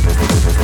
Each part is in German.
プレゼントです。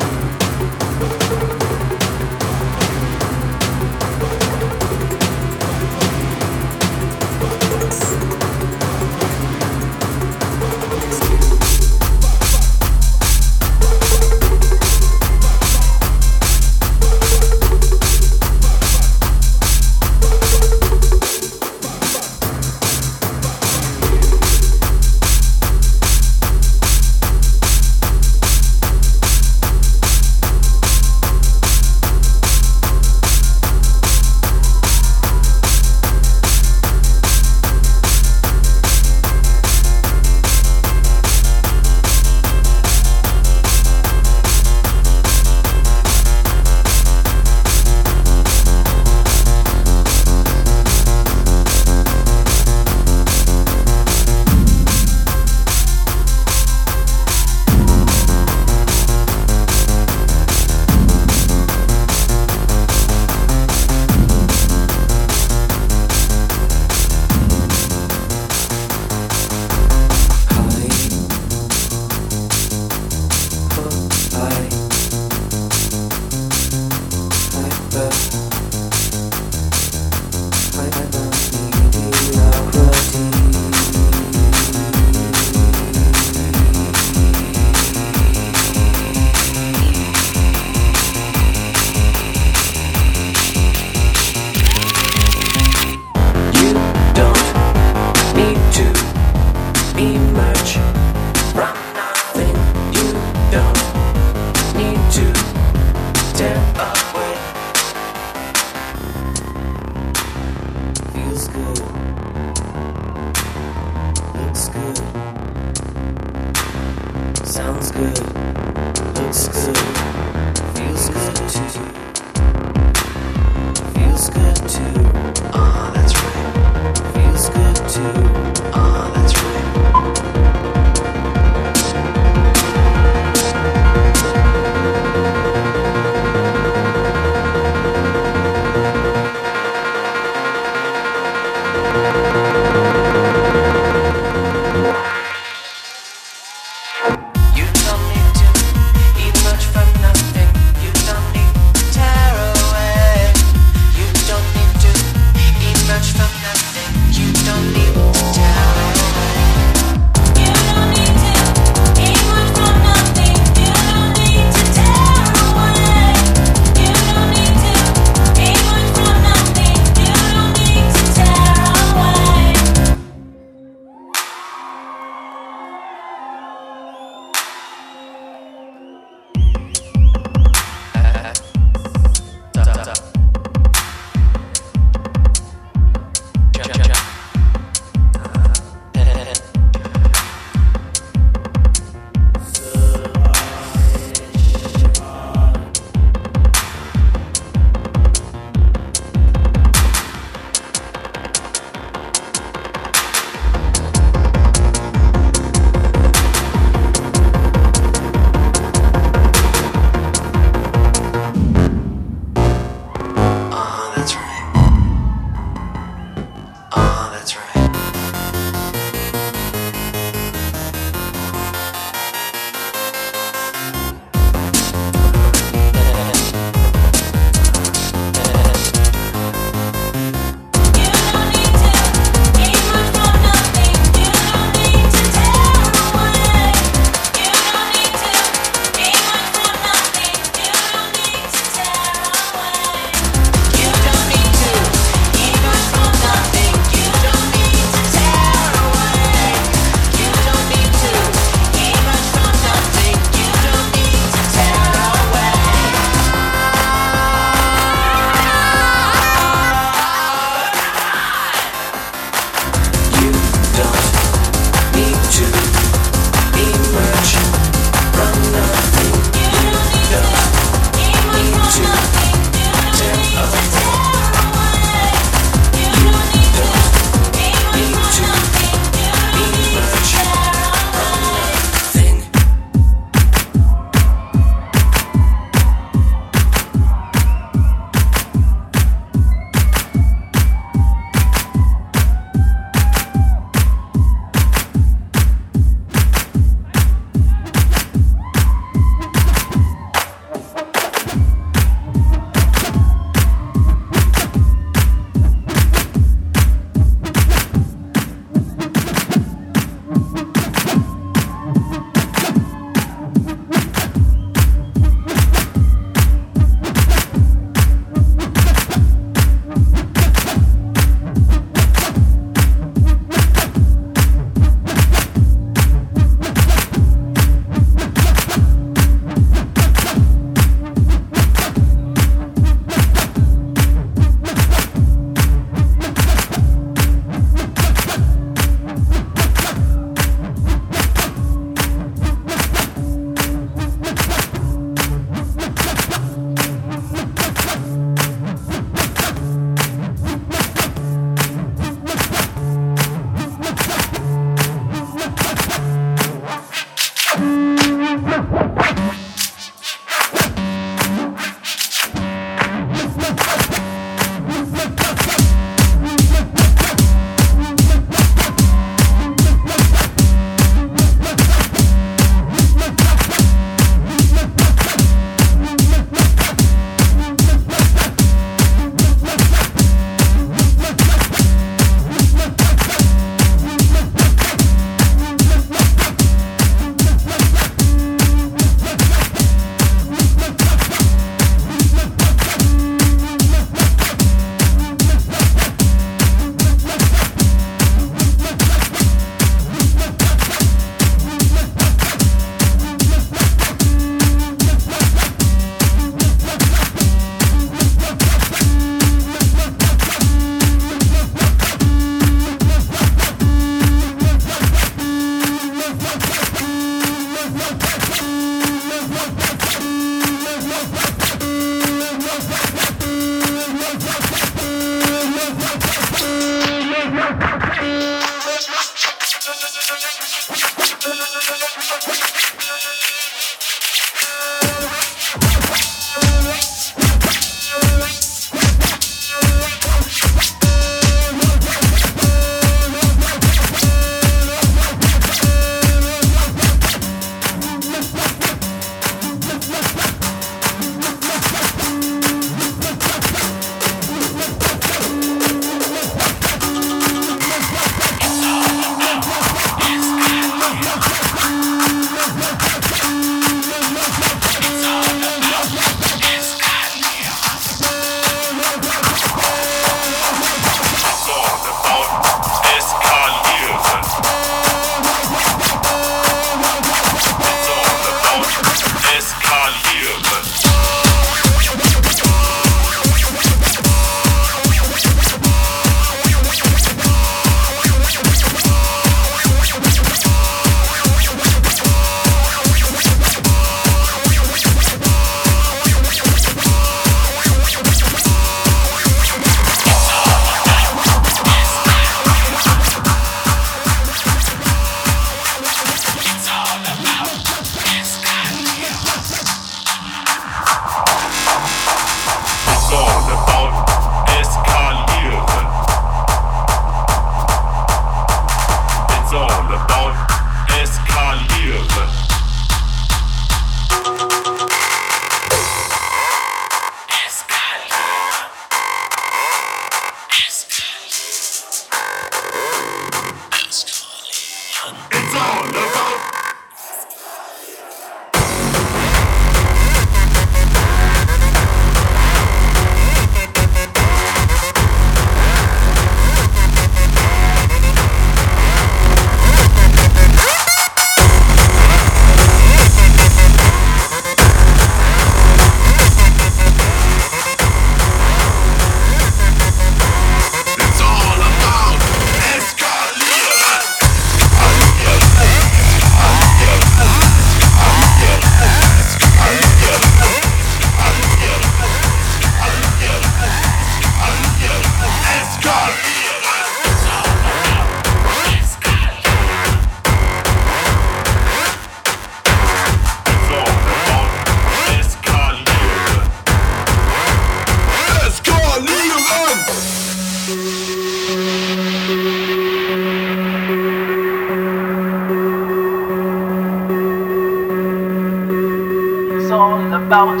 About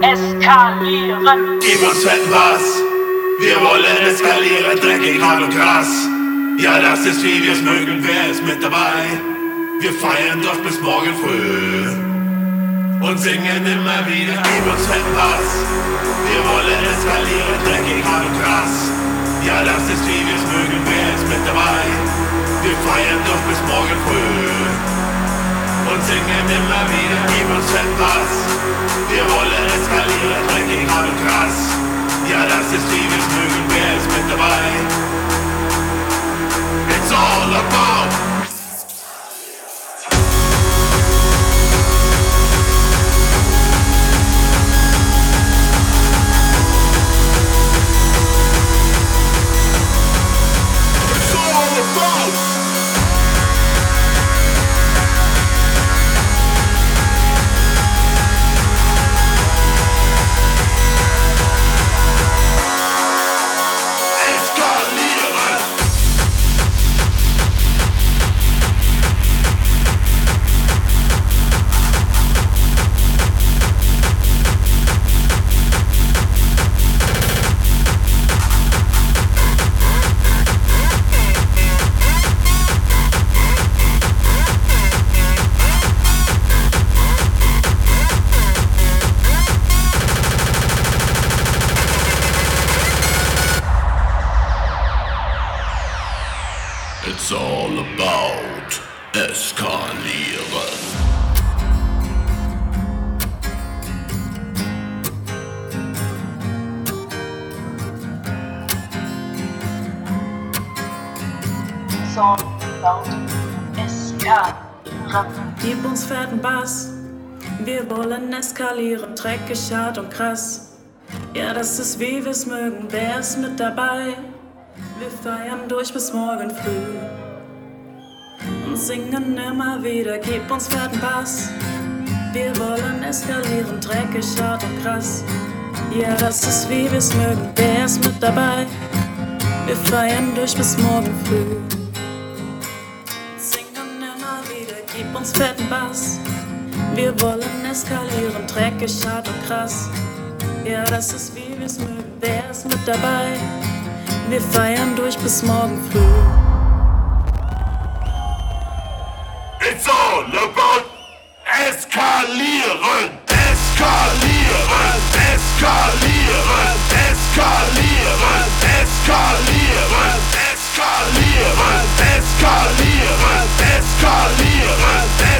eskalieren. Gib uns etwas, wir wollen eskalieren, dreckig, hart und krass. Ja, das ist wie wir's mögen, wer ist mit dabei? Wir feiern doch bis morgen früh und singen immer wieder, gib uns etwas. Wir wollen eskalieren, dreckig, hart und krass. Ja, das ist wie wir's mögen, wer ist mit dabei? Wir feiern doch bis morgen früh und singen immer wieder, gib uns etwas. Wir wollen eskalieren, dreckig, hart und krass. Ja, das ist wie wir es mögen, wer ist mit dabei? It's all about eskalieren, dreckig, hart und krass. Ja, das ist wie wir's mögen, wer ist mit dabei? Wir feiern durch bis morgen früh und singen immer wieder, gib uns fetten Bass. Wir wollen eskalieren, dreckig, hart und krass. Ja, das ist wie wir's mögen, wer ist mit dabei? Wir feiern durch bis morgen früh. Singen immer wieder, gib uns fetten Bass. Wir wollen eskalieren, dreckig, hart und krass. Ja, das ist wie wir's mögen, wer ist mit dabei? Wir feiern durch bis morgen früh. It's all about eskalieren, eskalieren, eskalieren, eskalieren, eskalieren, eskalieren, eskalieren, eskalieren. eskalieren.